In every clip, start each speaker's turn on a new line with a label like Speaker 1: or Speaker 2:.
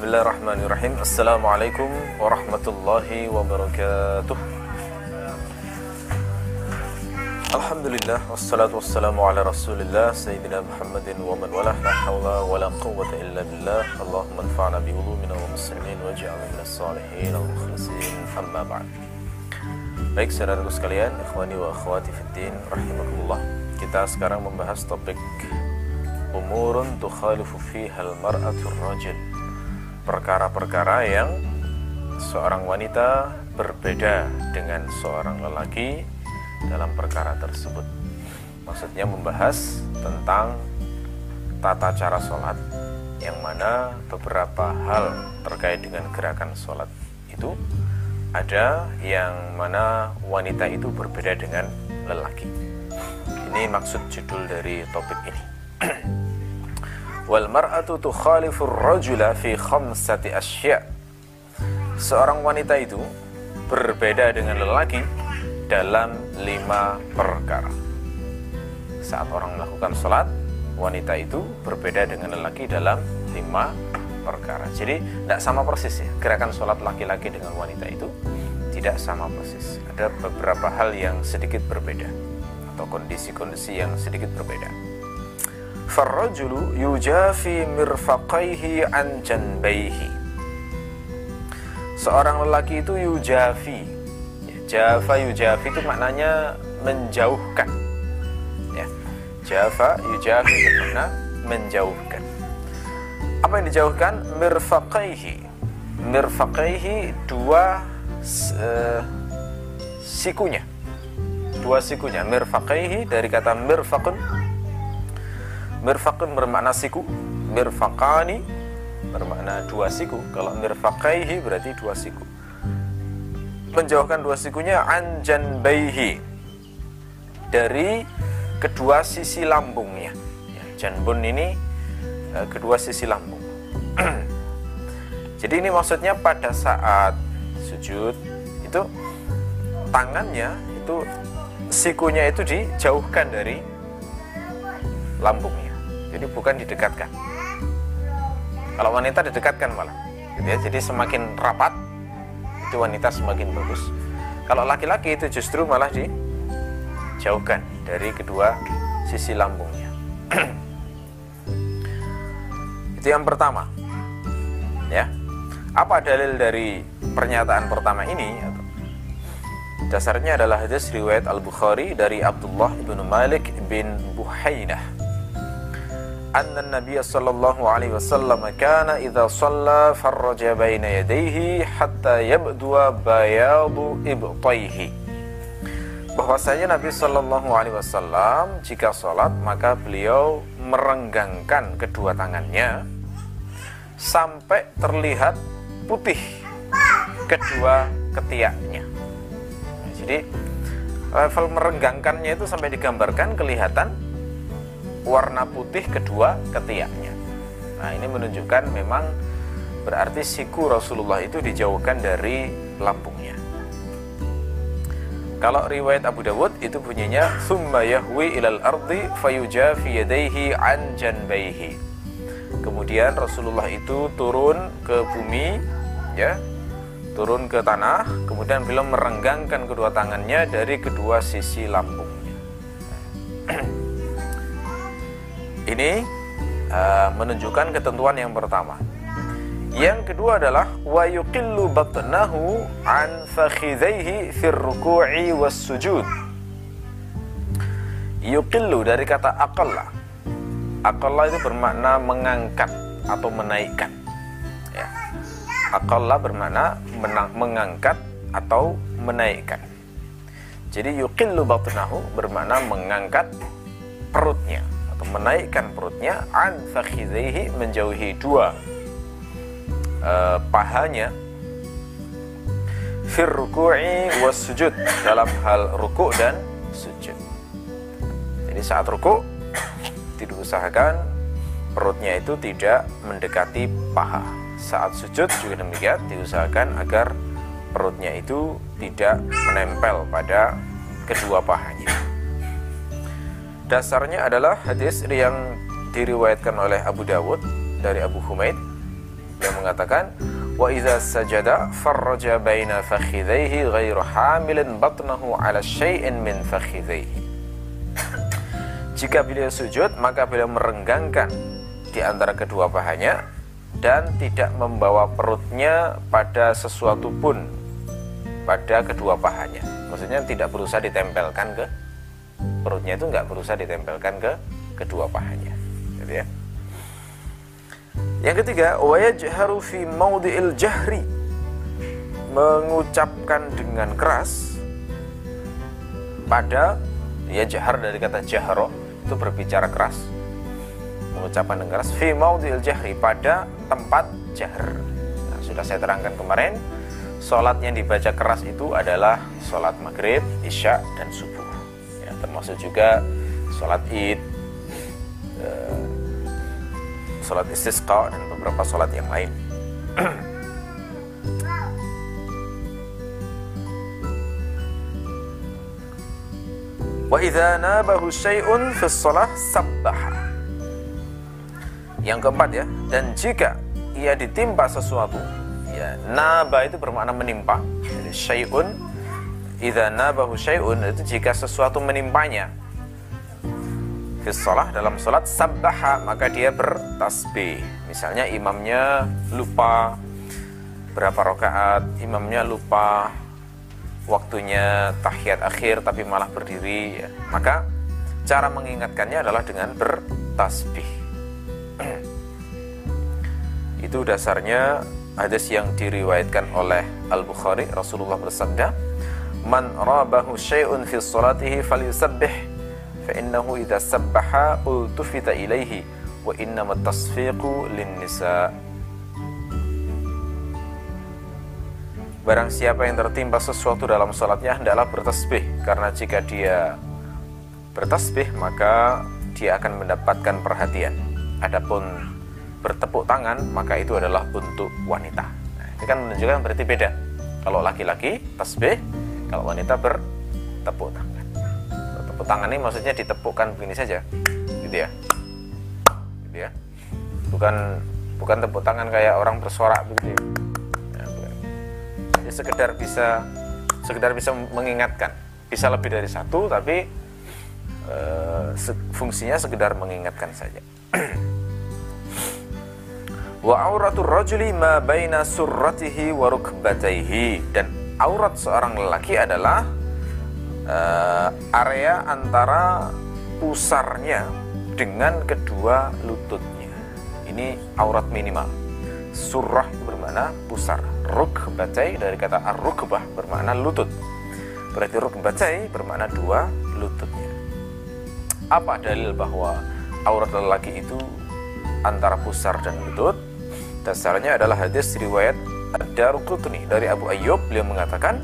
Speaker 1: بسم الله الرحمن الرحيم السلام عليكم ورحمة الله وبركاته الحمد لله والصلاة والسلام على رسول الله سيدنا محمد ومن ولا حول ولا قوة إلا بالله اللهم انفعنا بعلومنا ومسلمين وجعلنا من الصالحين المخلصين أما بعد Baik saudara sekalian, ikhwani wa akhwati fiddin, rahimakumullah. Kita sekarang membahas topik Umurun tukhalifu fiha al-mar'atul rajin perkara-perkara yang seorang wanita berbeda dengan seorang lelaki dalam perkara tersebut. Maksudnya membahas tentang tata cara sholat yang mana beberapa hal terkait dengan gerakan sholat itu ada yang mana wanita itu berbeda dengan lelaki. Ini maksud judul dari topik ini. wal mar'atu tukhalifu rajula fi khamsati asya. Seorang wanita itu berbeda dengan lelaki dalam lima perkara. Saat orang melakukan sholat wanita itu berbeda dengan lelaki dalam lima perkara. Jadi tidak sama persis ya. Gerakan sholat laki-laki dengan wanita itu tidak sama persis. Ada beberapa hal yang sedikit berbeda atau kondisi-kondisi yang sedikit berbeda Farrajulu yujafi mirfaqaihi an janbaihi. Seorang lelaki itu yujafi. Ya, jafa yujafi itu maknanya menjauhkan. Ya. Jafa yujafi itu makna menjauhkan. Apa yang dijauhkan? Mirfaqaihi. Mirfaqaihi dua uh, sikunya. Dua sikunya. Mirfaqaihi dari kata mirfaqun Mirfaqun bermakna siku, mirfaqani bermakna dua siku. Kalau mirfaqaihi berarti dua siku. Menjauhkan dua sikunya anjan baihi dari kedua sisi lambungnya. Ya, janbun ini eh, kedua sisi lambung. Jadi ini maksudnya pada saat sujud itu tangannya itu sikunya itu dijauhkan dari lambungnya jadi bukan didekatkan. Kalau wanita didekatkan malah gitu ya. Jadi semakin rapat itu wanita semakin bagus. Kalau laki-laki itu justru malah dijauhkan dari kedua sisi lambungnya. Itu yang pertama ya. Apa dalil dari pernyataan pertama ini? Dasarnya adalah hadis riwayat Al-Bukhari dari Abdullah bin Malik bin Buhainah anna Nabi sallallahu alaihi wasallam kana إذا صلى farraja بين yadayhi hatta yabdua bayadu إبطيه. bahwasanya Nabi Shallallahu Alaihi Wasallam jika sholat maka beliau merenggangkan kedua tangannya sampai terlihat putih kedua ketiaknya. Jadi level merenggangkannya itu sampai digambarkan kelihatan warna putih kedua ketiaknya. Nah, ini menunjukkan memang berarti siku Rasulullah itu dijauhkan dari lambungnya. Kalau riwayat Abu Dawud itu bunyinya summa yahwi ilal ardi fayujafi yadayhi an janbaihi. Kemudian Rasulullah itu turun ke bumi ya, turun ke tanah, kemudian beliau merenggangkan kedua tangannya dari kedua sisi lambungnya. Ini uh, menunjukkan ketentuan yang pertama. Yang kedua adalah wa yuqillu batnahu an fakhidhaihi fir ruku'i was sujud. Yuqillu dari kata aqalla. Aqalla itu bermakna mengangkat atau menaikkan. Ya. Aqalla bermakna mengangkat atau menaikkan. Jadi yuqillu batnahu bermakna mengangkat perutnya menaikkan perutnya an fakhidhihi menjauhi dua uh, pahanya fir ruku'i was sujud dalam hal ruku' dan sujud. Jadi saat ruku' diusahakan perutnya itu tidak mendekati paha. Saat sujud juga demikian diusahakan agar perutnya itu tidak menempel pada kedua pahanya. Dasarnya adalah hadis yang diriwayatkan oleh Abu Dawud dari Abu Humaid Beliau mengatakan, wa idza sajada farraja baina fakhidhaihi ghairu hamilin batnahu ala syai'in min fakhidhaihi. Jika beliau sujud, maka beliau merenggangkan di antara kedua pahanya dan tidak membawa perutnya pada sesuatu pun pada kedua pahanya. Maksudnya tidak berusaha ditempelkan ke perutnya itu nggak berusaha ditempelkan ke kedua pahanya. Gitu ya. Yang ketiga, wayajharu fi maudhi'il jahri. Mengucapkan dengan keras pada ya jahar dari kata jahro itu berbicara keras. Mengucapkan dengan keras fi maudhi'il jahri pada tempat jahar. Nah, sudah saya terangkan kemarin, salat yang dibaca keras itu adalah salat maghrib, isya dan subuh. Termasuk juga salat id, eh, sholat istisqa dan beberapa sholat yang lain. Wa nabahu syai'un. Yang keempat ya, dan jika ia ditimpa sesuatu, ya naba itu bermakna menimpa. Jadi syai'un idza nabahu syai'un itu jika sesuatu menimpanya fi dalam sholat sabbaha maka dia bertasbih misalnya imamnya lupa berapa rakaat imamnya lupa waktunya tahiyat akhir tapi malah berdiri ya. maka cara mengingatkannya adalah dengan bertasbih itu dasarnya hadis yang diriwayatkan oleh Al-Bukhari Rasulullah bersabda man rabahu syai'un fi salatihi falyusabbih fa innahu idza sabbaha ultufita ilaihi wa innama tasfiqu lin nisa Barang siapa yang tertimpa sesuatu dalam sholatnya hendaklah bertasbih karena jika dia bertasbih maka dia akan mendapatkan perhatian. Adapun bertepuk tangan maka itu adalah untuk wanita. Nah, ini kan menunjukkan berarti beda. Kalau laki-laki tasbih, kalau wanita bertepuk tangan. Tepuk tangan ini maksudnya ditepukkan begini saja. Gitu ya. Gitu ya. Bukan bukan tepuk tangan kayak orang bersorak begitu ya, jadi sekedar bisa sekedar bisa mengingatkan. Bisa lebih dari satu tapi e, fungsinya sekedar mengingatkan saja. Wa auratul rajuli ma baina surratihi wa rukbatayhi dan aurat seorang lelaki adalah uh, area antara pusarnya dengan kedua lututnya. Ini aurat minimal. Surah bermakna pusar. Rukbatai dari kata ar-rukbah bermakna lutut. Berarti rukbatai bermakna dua lututnya. Apa dalil bahwa aurat lelaki itu antara pusar dan lutut? Dasarnya adalah hadis riwayat Ad-Daruqutni dari Abu Ayyub beliau mengatakan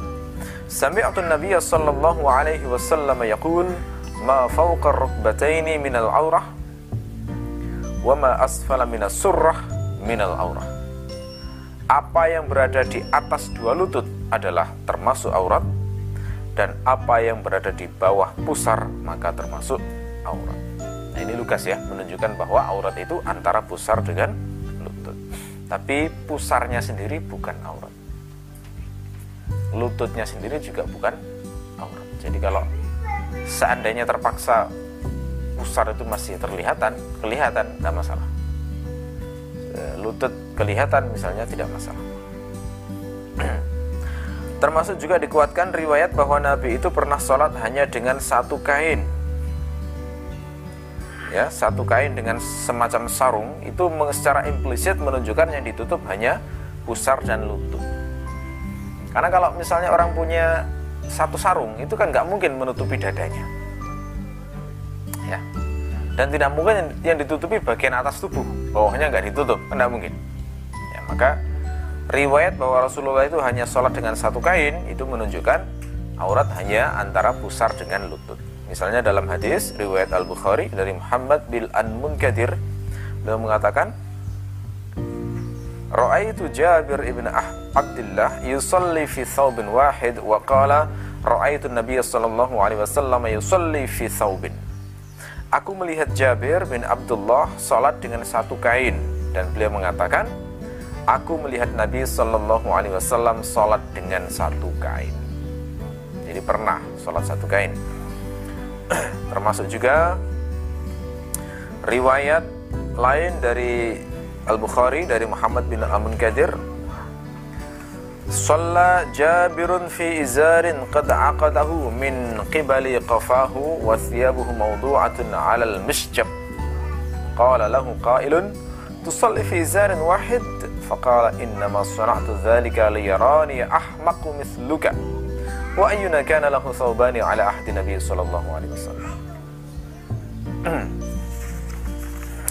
Speaker 1: Sami'tu Nabi sallallahu alaihi wasallam yaqul ma fawqa ar-rukbataini min al-awrah wa ma asfala min as-surrah min al-awrah. Apa yang berada di atas dua lutut adalah termasuk aurat dan apa yang berada di bawah pusar maka termasuk aurat. Nah, ini Lukas ya menunjukkan bahwa aurat itu antara pusar dengan. Tapi pusarnya sendiri bukan aurat lututnya sendiri juga bukan aurat. Jadi kalau seandainya terpaksa pusar itu masih terlihatan, kelihatan tidak masalah. Lutut kelihatan misalnya tidak masalah. Termasuk juga dikuatkan riwayat bahwa Nabi itu pernah sholat hanya dengan satu kain. Ya, satu kain dengan semacam sarung itu secara implisit menunjukkan yang ditutup hanya pusar dan lutut. Karena kalau misalnya orang punya satu sarung itu kan nggak mungkin menutupi dadanya. Ya. Dan tidak mungkin yang ditutupi bagian atas tubuh, bawahnya nggak ditutup, nggak mungkin. Ya, maka riwayat bahwa Rasulullah itu hanya sholat dengan satu kain itu menunjukkan aurat hanya antara pusar dengan lutut. Misalnya dalam hadis riwayat Al Bukhari dari Muhammad bin An Munkadir beliau mengatakan Ra'aitu Jabir ibn Abdullah yusalli fi thawbin wahid wa qala ra'aitu Nabi sallallahu alaihi wasallam yusalli fi thawbin. Aku melihat Jabir bin Abdullah salat dengan satu kain dan beliau mengatakan Aku melihat Nabi Shallallahu Alaihi Wasallam sholat dengan satu kain. Jadi pernah sholat satu kain. Termasuk juga riwayat lain dari Al Bukhari dari Muhammad bin Al Munkadir صلى جابر في إزار قد عقده من قبل قفاه وثيابه موضوعة على المشجب قال له قائل تصلي في إزار واحد فقال إنما صنعت ذلك ليراني أحمق wa ayyuna kana lahu ala ahdi Nabi sallallahu alaihi wasallam.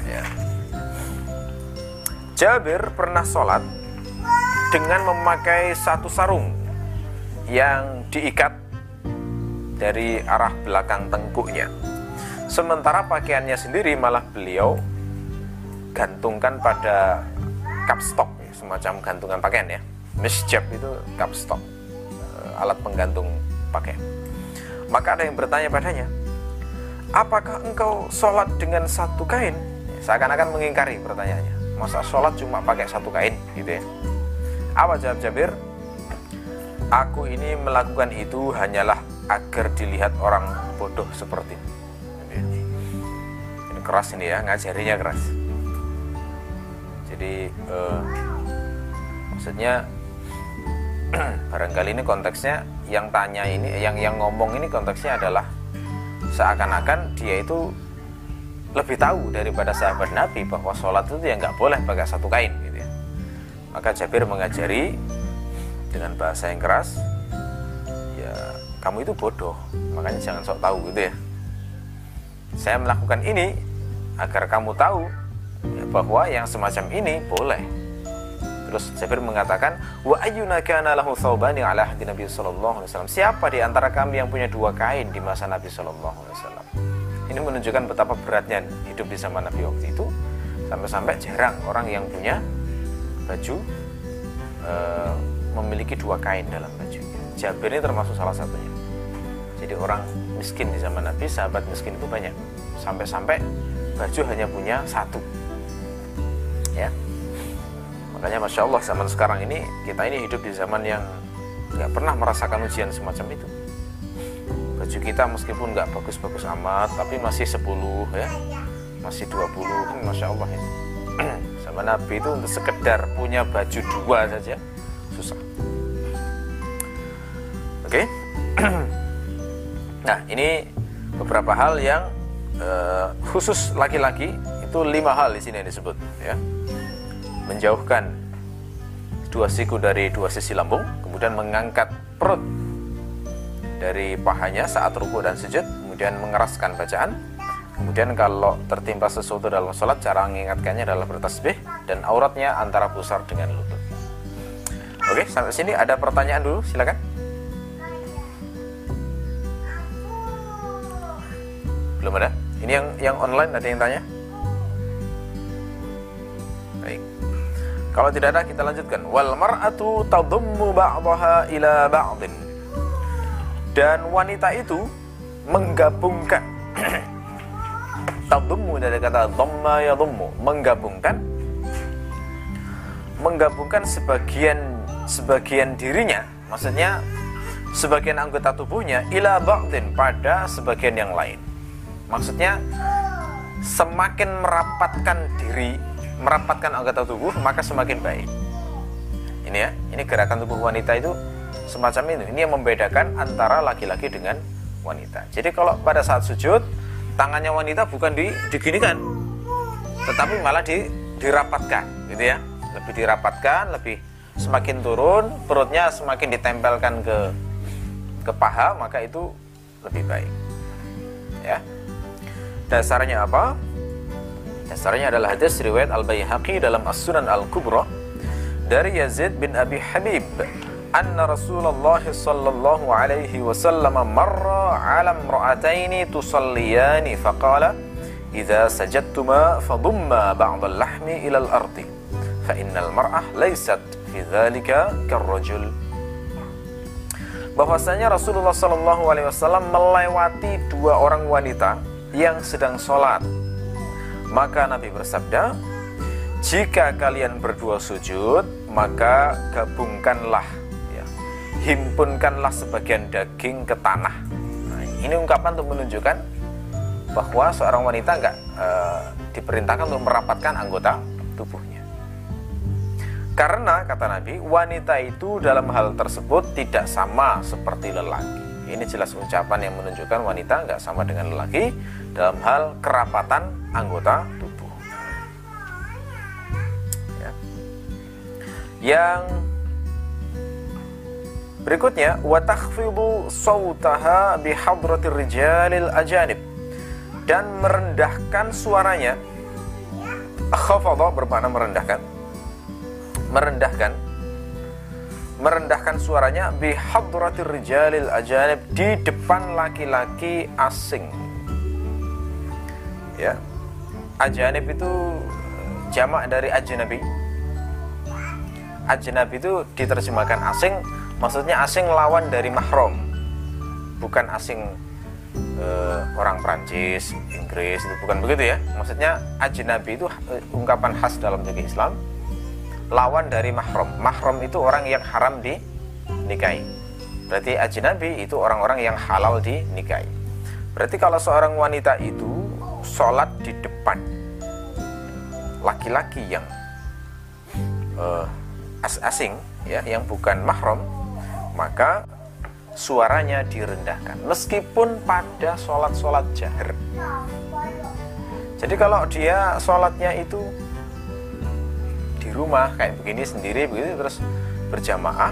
Speaker 1: Ya. Jabir pernah sholat dengan memakai satu sarung yang diikat dari arah belakang tengkuknya. Sementara pakaiannya sendiri malah beliau gantungkan pada cup semacam gantungan pakaian ya. Misjab itu cup alat penggantung pakaian. Maka ada yang bertanya padanya, apakah engkau sholat dengan satu kain? Seakan-akan mengingkari pertanyaannya. Masa sholat cuma pakai satu kain gitu ya. Apa jawab Jabir? Aku ini melakukan itu hanyalah agar dilihat orang bodoh seperti ini. Ini keras ini ya, ngajarinya keras. Jadi eh, maksudnya barangkali ini konteksnya yang tanya ini, yang yang ngomong ini konteksnya adalah seakan-akan dia itu lebih tahu daripada sahabat Nabi bahwa sholat itu ya nggak boleh pakai satu kain gitu ya. Maka Jabir mengajari dengan bahasa yang keras, ya kamu itu bodoh, makanya jangan sok tahu gitu ya. Saya melakukan ini agar kamu tahu bahwa yang semacam ini boleh. Terus Jabir mengatakan, wa ayyuna kana lahu thawbani ala ahdi Nabi sallallahu alaihi wasallam. Siapa di antara kami yang punya dua kain di masa Nabi sallallahu alaihi wasallam? Ini menunjukkan betapa beratnya hidup di zaman Nabi waktu itu. Sampai-sampai jarang orang yang punya baju e, memiliki dua kain dalam bajunya. Jabir ini termasuk salah satunya. Jadi orang miskin di zaman Nabi, sahabat miskin itu banyak. Sampai-sampai baju hanya punya satu. Ya. Makanya Masya Allah zaman sekarang ini, kita ini hidup di zaman yang nggak pernah merasakan ujian semacam itu. Baju kita meskipun nggak bagus-bagus amat, tapi masih 10 ya, masih 20, kan Masya Allah ini. sama Nabi itu untuk sekedar punya baju dua saja susah. Oke. Okay? nah, ini beberapa hal yang uh, khusus laki-laki itu lima hal di sini yang disebut ya. Menjauhkan dua siku dari dua sisi lambung, kemudian mengangkat perut dari pahanya saat ruku dan sujud, kemudian mengeraskan bacaan, Kemudian kalau tertimpa sesuatu dalam sholat, cara mengingatkannya adalah bertasbih dan auratnya antara pusar dengan lutut. Oke, sampai sini ada pertanyaan dulu, silakan. Belum ada? Ini yang yang online ada yang tanya? Baik. Kalau tidak ada kita lanjutkan. Wal mar'atu tadummu ba'daha ila ba'din. Dan wanita itu menggabungkan. Tadummu dari kata dhamma ya dhammu menggabungkan. Menggabungkan sebagian sebagian dirinya. Maksudnya sebagian anggota tubuhnya ila ba'din pada sebagian yang lain. Maksudnya semakin merapatkan diri merapatkan anggota tubuh maka semakin baik. Ini ya ini gerakan tubuh wanita itu semacam itu ini yang membedakan antara laki-laki dengan wanita. Jadi kalau pada saat sujud tangannya wanita bukan di diginikan tetapi malah di dirapatkan gitu ya. Lebih dirapatkan lebih semakin turun perutnya semakin ditempelkan ke ke paha maka itu lebih baik. Ya. Dasarnya apa Dasarnya adalah hadis riwayat Al-Baihaqi dalam As-Sunan Al-Kubra dari Yazid bin Abi Habib anna Rasulullah sallallahu alaihi wasallam marra 'ala imra'ataini tusalliyani faqala idza sajadtuma fadumma ba'd al-lahmi ila al-ardi fa innal mar'ah laysat fi dhalika karrajul bahwasanya Rasulullah Shallallahu Alaihi Wasallam melewati dua orang wanita yang sedang sholat. Maka Nabi bersabda, jika kalian berdua sujud maka gabungkanlah ya, himpunkanlah sebagian daging ke tanah. Nah, ini ungkapan untuk menunjukkan bahwa seorang wanita enggak e, diperintahkan untuk merapatkan anggota tubuhnya. Karena kata Nabi wanita itu dalam hal tersebut tidak sama seperti lelaki ini jelas ucapan yang menunjukkan wanita enggak sama dengan lelaki dalam hal kerapatan anggota tubuh. Yang berikutnya wa takhfidu sautaha bi hadratir rijalil ajanib. Dan merendahkan suaranya. Khafadha bermakna merendahkan. Merendahkan merendahkan suaranya bi hadratir rijalil ajanib di depan laki-laki asing. Ya. Ajanib itu jamak dari ajnabi. Ajnab itu diterjemahkan asing maksudnya asing lawan dari mahram. Bukan asing uh, orang Prancis Inggris itu bukan begitu ya. Maksudnya ajnabi itu uh, ungkapan khas dalam fikih Islam lawan dari mahram mahram itu orang yang haram dinikahi. Berarti ajnabi itu orang-orang yang halal dinikahi. Berarti kalau seorang wanita itu sholat di depan laki-laki yang uh, as asing ya yang bukan mahram maka suaranya direndahkan. Meskipun pada sholat-sholat jahar. Jadi kalau dia sholatnya itu rumah kayak begini sendiri begitu terus berjamaah.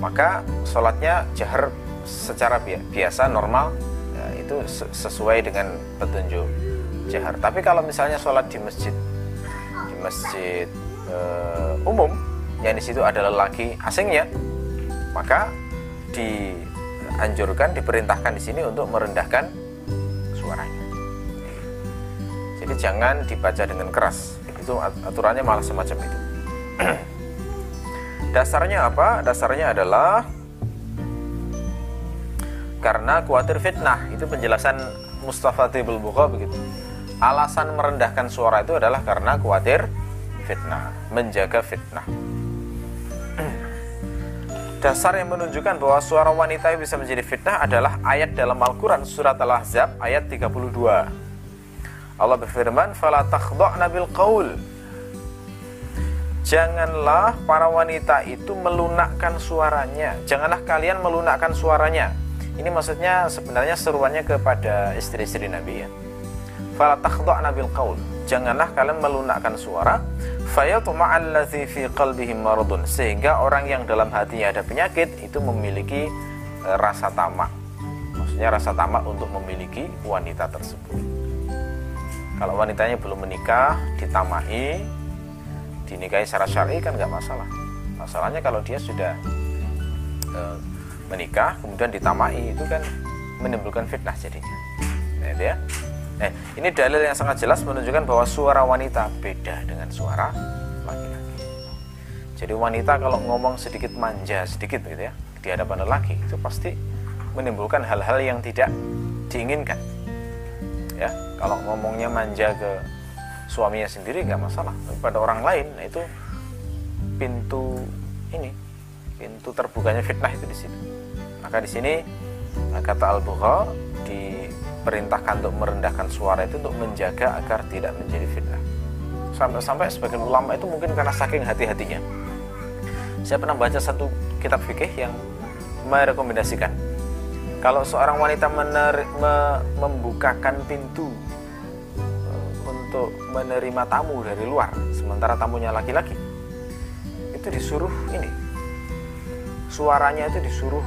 Speaker 1: Maka sholatnya jahar secara biasa normal ya, itu sesuai dengan petunjuk jahar. Tapi kalau misalnya sholat di masjid di masjid uh, umum yang di situ ada lelaki asingnya maka dianjurkan diperintahkan di sini untuk merendahkan suaranya. Jadi jangan dibaca dengan keras itu aturannya malah semacam itu dasarnya apa dasarnya adalah karena khawatir fitnah itu penjelasan Mustafa Tibul Buka begitu alasan merendahkan suara itu adalah karena khawatir fitnah, menjaga fitnah. Dasar yang menunjukkan bahwa suara wanita yang bisa menjadi fitnah adalah ayat dalam Al-Quran surat Al-Ahzab ayat 32. Allah berfirman, "Fala takhdha'na bil qaul." Janganlah para wanita itu melunakkan suaranya. Janganlah kalian melunakkan suaranya. Ini maksudnya sebenarnya seruannya kepada istri-istri Nabi ya. Fala takhdha'na bil qaul. Janganlah kalian melunakkan suara fi maradun sehingga orang yang dalam hatinya ada penyakit itu memiliki e, rasa tamak maksudnya rasa tamak untuk memiliki wanita tersebut kalau wanitanya belum menikah ditamai dinikahi secara syar'i kan nggak masalah masalahnya kalau dia sudah e, menikah kemudian ditamai itu kan menimbulkan fitnah jadinya nah, ya Eh, ini dalil yang sangat jelas menunjukkan bahwa suara wanita beda dengan suara laki-laki. Jadi wanita kalau ngomong sedikit manja sedikit gitu ya di hadapan lelaki itu pasti menimbulkan hal-hal yang tidak diinginkan. Ya, kalau ngomongnya manja ke suaminya sendiri nggak masalah, tapi pada orang lain nah itu pintu ini pintu terbukanya fitnah itu di situ. Maka di sini kata Al-Bukhari di diperintahkan untuk merendahkan suara itu untuk menjaga agar tidak menjadi fitnah. Sampai-sampai sebagian ulama itu mungkin karena saking hati-hatinya. Saya pernah baca satu kitab fikih yang merekomendasikan kalau seorang wanita mener, me, membukakan pintu eh, untuk menerima tamu dari luar, sementara tamunya laki-laki, itu disuruh ini, suaranya itu disuruh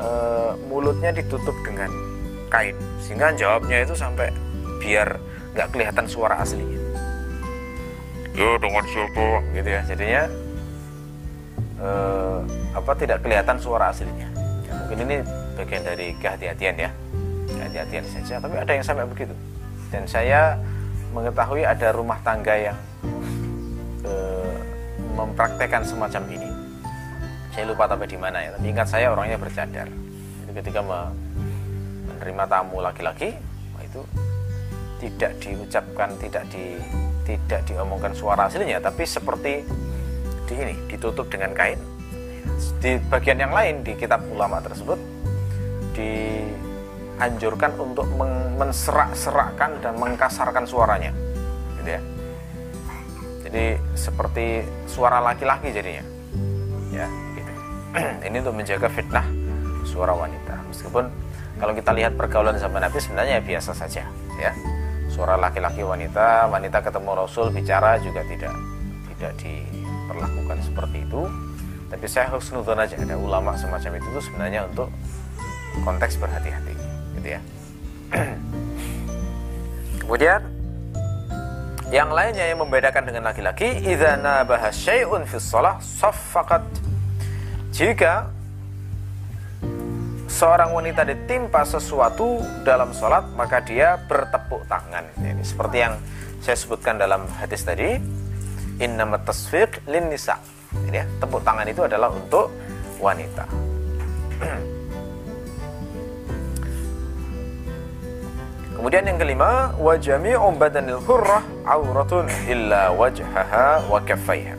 Speaker 1: e, mulutnya ditutup dengan kain sehingga jawabnya itu sampai biar nggak kelihatan suara aslinya yo dengan siapa? Gitu ya jadinya eh, apa tidak kelihatan suara aslinya. ya, mungkin ini bagian dari kehati-hatian ya. Kehati-hatian saja tapi ada yang sampai begitu. Dan saya mengetahui ada rumah tangga yang eh, mempraktekkan semacam ini. Saya lupa tapi di mana ya tapi ingat saya orangnya bercadar. Itu ketika menerima tamu laki-laki itu tidak diucapkan tidak di tidak diomongkan suara aslinya tapi seperti di ini ditutup dengan kain di bagian yang lain di kitab ulama tersebut dianjurkan untuk menserak-serakkan dan mengkasarkan suaranya gitu ya. Jadi seperti suara laki-laki jadinya ya gitu. Ini untuk menjaga fitnah suara wanita. Meskipun kalau kita lihat pergaulan zaman Nabi sebenarnya biasa saja ya. Suara laki-laki wanita wanita ketemu Rasul bicara juga tidak tidak diperlakukan seperti itu tapi saya harus nonton aja ada ulama semacam itu tuh sebenarnya untuk konteks berhati-hati gitu ya. Kemudian yang lainnya yang membedakan dengan laki-laki idza nabaha syai'un fi shalah saffaqat. Jika seorang wanita ditimpa sesuatu dalam sholat maka dia bertepuk tangan. Ini seperti yang saya sebutkan dalam hadis tadi innamat tasfiq lin nisa ini ya, tepuk tangan itu adalah untuk wanita Kemudian yang kelima, wa jami'u badanil hurrah auratun illa wajhaha wa kaffaiha.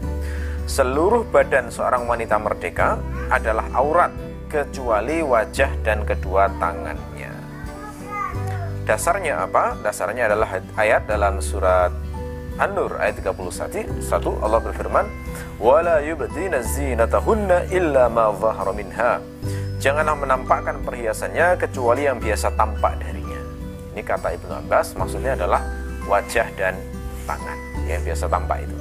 Speaker 1: Seluruh badan seorang wanita merdeka adalah aurat kecuali wajah dan kedua tangannya. Dasarnya apa? Dasarnya adalah ayat dalam surat An-Nur ayat 31 satu Allah berfirman wala yubdina zinatahunna illa ma dhahara minha janganlah menampakkan perhiasannya kecuali yang biasa tampak darinya ini kata Ibnu Abbas maksudnya adalah wajah dan tangan yang biasa tampak itu.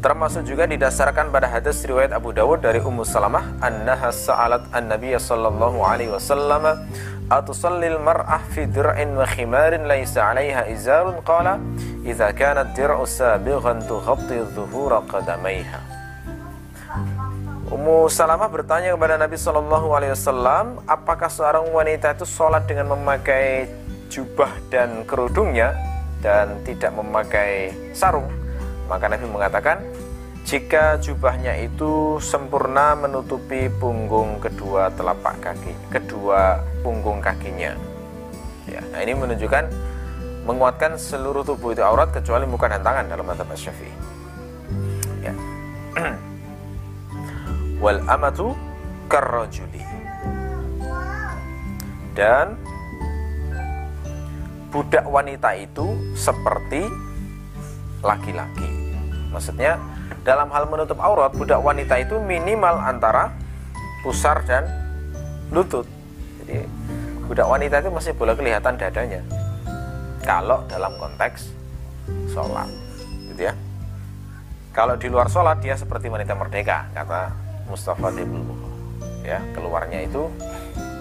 Speaker 1: Termasuk juga didasarkan pada hadis riwayat Abu Dawud dari Ummu Salamah annaha sa'alat an-nabiy sallallahu alaihi wasallam atusallil mar'ah fi dir'in wa khimarin laysa 'alayha izarun qala idza kanat dir'u sabighan tughatti dhuhura Ummu Salamah bertanya kepada Nabi Shallallahu Alaihi Wasallam, apakah seorang wanita itu sholat dengan memakai jubah dan kerudungnya dan tidak memakai sarung? Maka Nabi mengatakan, jika jubahnya itu sempurna menutupi punggung kedua telapak kaki, kedua punggung kakinya. Ya, nah ini menunjukkan menguatkan seluruh tubuh itu aurat kecuali muka dan tangan dalam mata Syafi'i. Ya. wal amatu karrajuli dan budak wanita itu seperti laki-laki maksudnya dalam hal menutup aurat budak wanita itu minimal antara pusar dan lutut. Jadi budak wanita itu masih boleh kelihatan dadanya. Kalau dalam konteks sholat gitu ya. Kalau di luar sholat dia seperti wanita merdeka kata Mustafa Debul ya keluarnya itu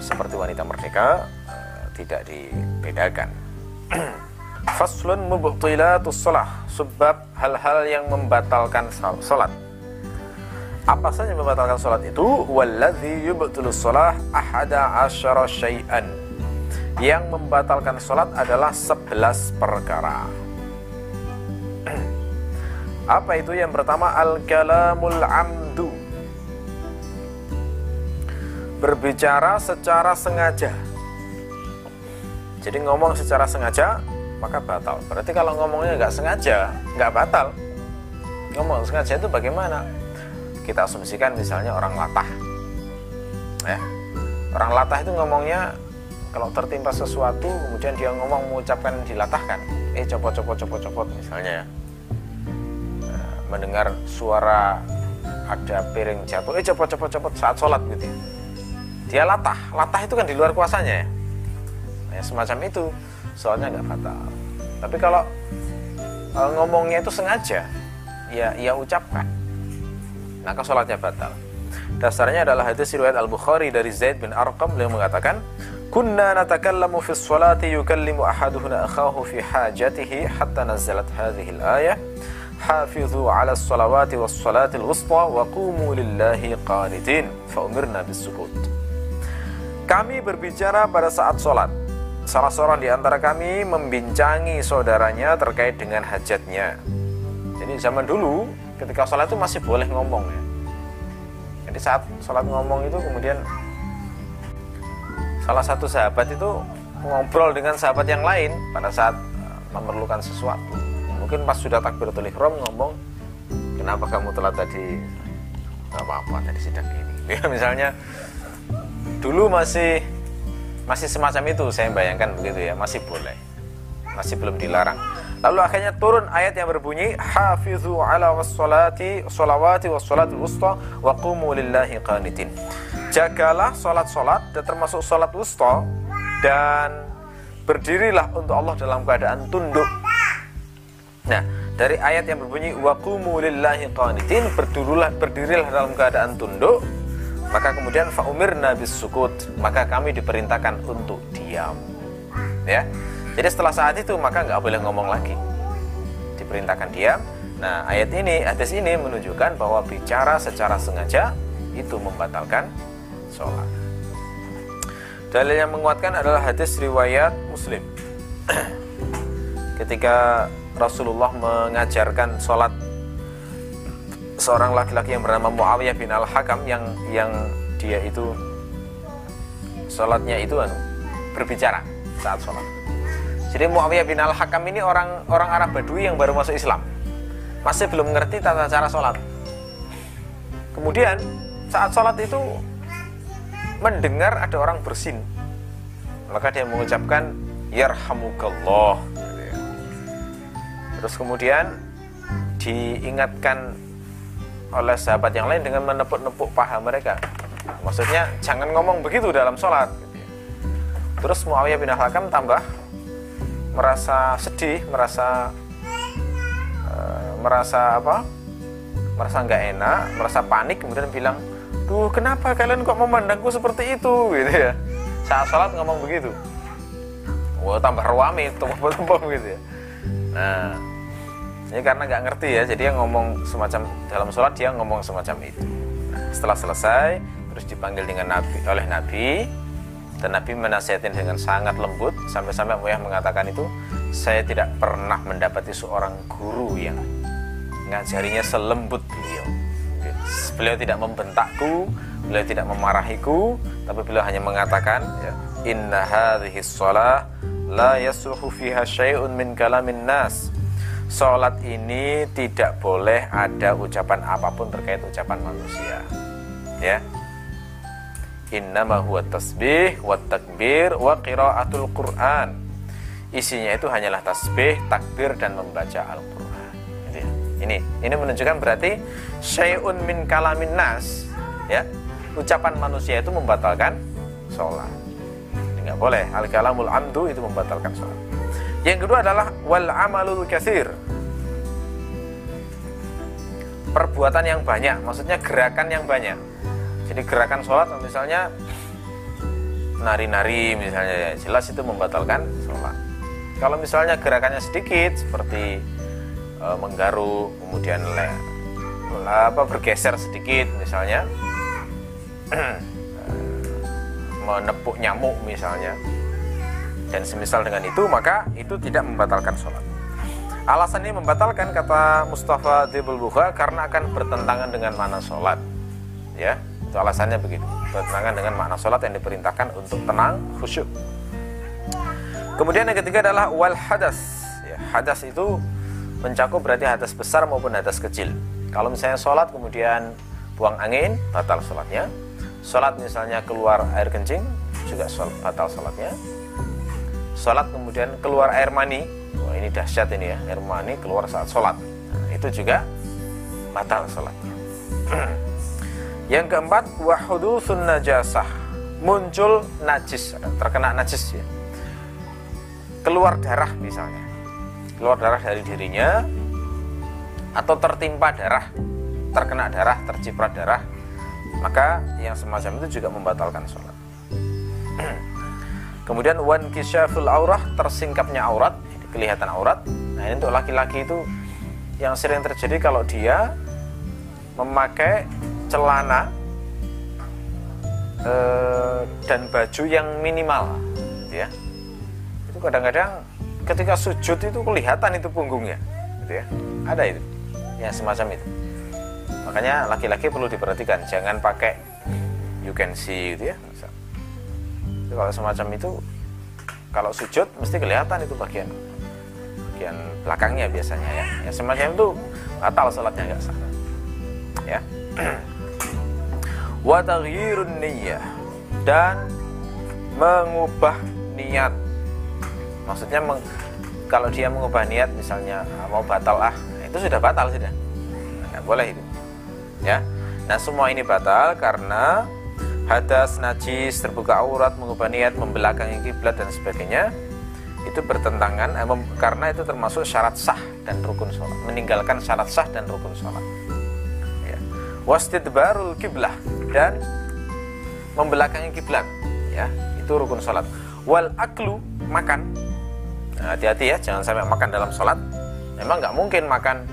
Speaker 1: seperti wanita merdeka uh, tidak dibedakan faslun mubtilatus shalah sebab hal-hal yang membatalkan salat. Apa saja yang membatalkan salat itu? Walladzi yubtilus shalah ahada asyara syai'an. Yang membatalkan salat adalah 11 perkara. Apa itu? Yang pertama al-kalamul amdu. Berbicara secara sengaja. Jadi ngomong secara sengaja maka batal. Berarti kalau ngomongnya nggak sengaja, nggak batal. Ngomong sengaja itu bagaimana? Kita asumsikan misalnya orang latah. Ya. Orang latah itu ngomongnya kalau tertimpa sesuatu kemudian dia ngomong mengucapkan dilatahkan. Eh copot copot copot copot misalnya ya. Nah, mendengar suara ada piring jatuh, eh copot copot copot saat sholat gitu ya dia latah latah itu kan di luar kuasanya ya ya semacam itu soalnya nggak fatal. Tapi kalau e, ngomongnya itu sengaja ya ia ucapkan. Maka sholatnya batal. Dasarnya adalah hadis riwayat Al Bukhari dari Zaid bin Arqam. Beliau mengatakan kunna natakallamu fi sholati yukallimu ahaduhuna akhahu fi hajatihi hatta nazalat hadhihi hafizu ala salawati was salati al-wusta wa qanitin. Fa umirna bis sukut kami berbicara pada saat sholat. Salah seorang di antara kami membincangi saudaranya terkait dengan hajatnya. Jadi zaman dulu ketika sholat itu masih boleh ngomong ya. Jadi saat sholat ngomong itu kemudian salah satu sahabat itu ngobrol dengan sahabat yang lain pada saat eh, memerlukan sesuatu mungkin pas sudah takbiratul ihram ngomong kenapa kamu telat tadi nggak apa-apa tadi sidang ini ya misalnya dulu masih masih semacam itu saya bayangkan begitu ya masih boleh. Masih belum dilarang. Lalu akhirnya turun ayat yang berbunyi hafizu ala wassalati salawati wassalatul wusta wa qumu lillahi qanitin. Jagalah salat-salat dan termasuk salat wusta dan berdirilah untuk Allah dalam keadaan tunduk. Nah dari ayat yang berbunyi waqumu lillahi qanitin berdirilah berdirilah dalam keadaan tunduk maka kemudian faumirna bis sukut maka kami diperintahkan untuk diam. Ya. Jadi setelah saat itu maka nggak boleh ngomong lagi. Diperintahkan diam. Nah ayat ini hadis ini menunjukkan bahwa bicara secara sengaja itu membatalkan sholat. Dalil yang menguatkan adalah hadis riwayat muslim. Ketika Rasulullah mengajarkan sholat seorang laki-laki yang bernama Muawiyah bin Al-Hakam yang yang dia itu sholatnya itu anu, berbicara saat sholat. Jadi Muawiyah bin Al-Hakam ini orang orang Arab Badui yang baru masuk Islam. Masih belum mengerti tata cara sholat. Kemudian saat sholat itu mendengar ada orang bersin. Maka dia mengucapkan Yarhamukallah Terus kemudian diingatkan oleh sahabat yang lain dengan menepuk-nepuk paha mereka. Maksudnya jangan ngomong begitu dalam sholat. Terus Muawiyah bin Hakam tambah merasa sedih, merasa uh, merasa apa? Merasa nggak enak, merasa panik, kemudian bilang, "Duh, kenapa kalian kok memandangku seperti itu?" gitu ya. Saat sholat ngomong begitu. Wah, tambah ruame, tumpah-tumpah gitu ya. Nah, ini karena nggak ngerti ya, jadi dia ngomong semacam dalam sholat dia ngomong semacam itu. Nah, setelah selesai, terus dipanggil dengan Nabi oleh Nabi dan Nabi menasihatin dengan sangat lembut sampai-sampai Mu'yah mengatakan itu saya tidak pernah mendapati seorang guru yang ngajarinya selembut beliau. Beliau tidak membentakku, beliau tidak memarahiku, tapi beliau hanya mengatakan ya, inna hadhihi shalah la yasuhu fiha syai'un min kalamin nas Sholat ini tidak boleh ada ucapan apa pun terkait ucapan manusia ya. Innama huwa tasbih wa takbir wa qiraatul quran. Isinya itu hanyalah tasbih takbir dan membaca Al-Quran ya. ini ini menunjukkan berarti syai'un min kalamin nas ya. Ucapan manusia itu membatalkan sholat. Nggak boleh. Al kalamul amdu itu membatalkan sholat yang kedua adalah wal amalul kasir perbuatan yang banyak maksudnya gerakan yang banyak. Jadi gerakan sholat misalnya nari-nari misalnya ya jelas itu membatalkan sholat. Kalau misalnya gerakannya sedikit seperti e, menggaruk kemudian le, apa bergeser sedikit misalnya menepuk nyamuk misalnya dan semisal dengan itu maka itu tidak membatalkan sholat. Alasan ini membatalkan kata Mustafa Dibul Buha karena akan bertentangan dengan mana sholat. Ya itu alasannya begitu. Bertentangan dengan makna sholat yang diperintahkan untuk tenang khusyuk. Kemudian yang ketiga adalah wal hadas. Ya, hadas itu mencakup berarti hadas besar maupun hadas kecil. Kalau misalnya sholat kemudian buang angin batal sholatnya. Sholat misalnya keluar air kencing juga sholat, batal sholatnya. Sholat kemudian keluar air mani, wah ini dahsyat ini ya, air mani keluar saat sholat. Nah, itu juga batal sholatnya. Yang keempat, wahudusun najasah, muncul najis, terkena najis ya. Keluar darah misalnya, keluar darah dari dirinya, atau tertimpa darah, terkena darah, terciprat darah maka yang semacam itu juga membatalkan sholat kemudian wan kisyaful aurah tersingkapnya aurat kelihatan aurat. Nah ini untuk laki-laki itu yang sering terjadi kalau dia memakai celana eh, dan baju yang minimal gitu ya. Itu kadang-kadang ketika sujud itu kelihatan itu punggungnya gitu ya. Ada itu ya semacam itu. Makanya laki-laki perlu diperhatikan jangan pakai you can see gitu ya Kalau semacam itu kalau sujud mesti kelihatan itu bagian bagian belakangnya biasanya ya. Ya semacam itu batal sholatnya nggak sah. Ya. Wa taghyirun niyyah dan mengubah niat. Maksudnya meng, kalau dia mengubah niat misalnya ah, mau batal ah, itu sudah batal sudah. Nggak boleh itu. Ya. Nah, semua ini batal karena hadas, najis, terbuka aurat, mengubah niat, membelakangi kiblat dan sebagainya. Itu bertentangan eh, karena itu termasuk syarat sah dan rukun sholat. Meninggalkan syarat sah dan rukun sholat. Ya. wastidbarul kiblah dan membelakangi kiblat. Ya itu rukun sholat. Wal aklu makan. Nah, hati-hati ya jangan sampai makan dalam sholat. Memang nggak mungkin makan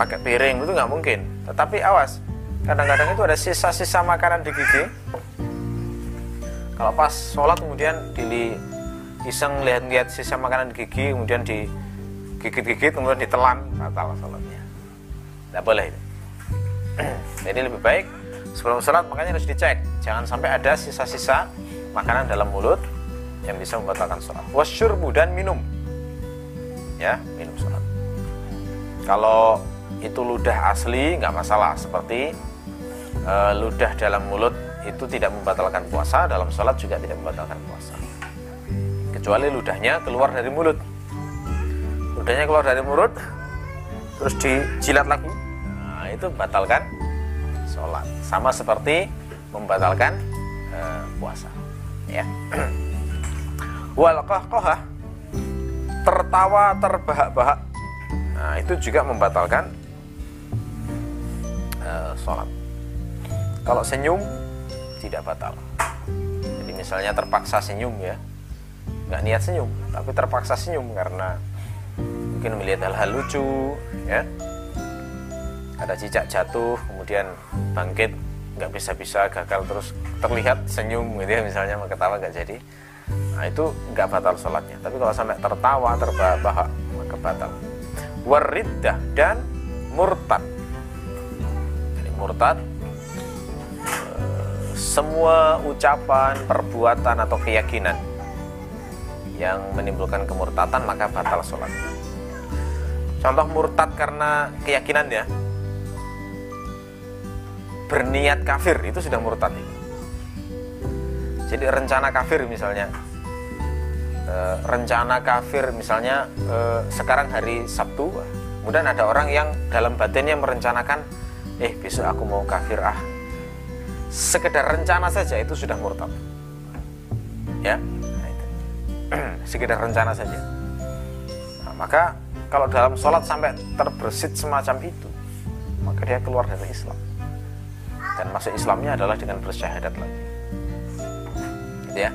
Speaker 1: pakai piring itu nggak mungkin. Tetapi awas kadang-kadang itu ada sisa-sisa makanan di gigi. Kalau pas sholat kemudian di iseng lihat-lihat sisa makanan di gigi kemudian digigit-gigit kemudian ditelan batal sholatnya. Tidak boleh itu. Jadi lebih baik sebelum sholat makanya harus dicek. Jangan sampai ada sisa-sisa makanan dalam mulut yang bisa membatalkan sholat. Wasyurbu dan minum. Ya minum sholat. Kalau itu ludah asli nggak masalah. Seperti e, ludah dalam mulut itu tidak membatalkan puasa dalam sholat juga tidak membatalkan puasa. Kecuali ludahnya keluar dari mulut. Ludahnya keluar dari mulut terus dijilat lagi. Nah, itu batalkan sholat. Sama seperti membatalkan e, puasa ya. Wal tertawa terbahak-bahak. Nah itu juga membatalkan uh, sholat kalau senyum tidak batal. Jadi misalnya terpaksa senyum ya, nggak niat senyum, tapi terpaksa senyum karena mungkin melihat hal-hal lucu, ya. Ada cicak jatuh, kemudian bangkit, nggak bisa-bisa gagal terus terlihat senyum gitu ya misalnya ketawa nggak jadi. Nah itu nggak batal sholatnya. Tapi kalau sampai tertawa, terbahak, maka batal. Wariddah dan murtad. Jadi murtad semua ucapan, perbuatan atau keyakinan yang menimbulkan kemurtatan maka batal sholat. Contoh murtad karena keyakinan ya, berniat kafir itu sudah murtad. Jadi rencana kafir misalnya, e, rencana kafir misalnya e, sekarang hari Sabtu, kemudian ada orang yang dalam batinnya merencanakan, eh besok aku mau kafir ah, sekedar rencana saja itu sudah murtad. Ya? Nah, sekedar rencana saja. Nah, maka kalau dalam sholat sampai terbersit semacam itu maka dia keluar dari Islam. Dan masuk Islamnya adalah dengan bersyahadat lagi. Ya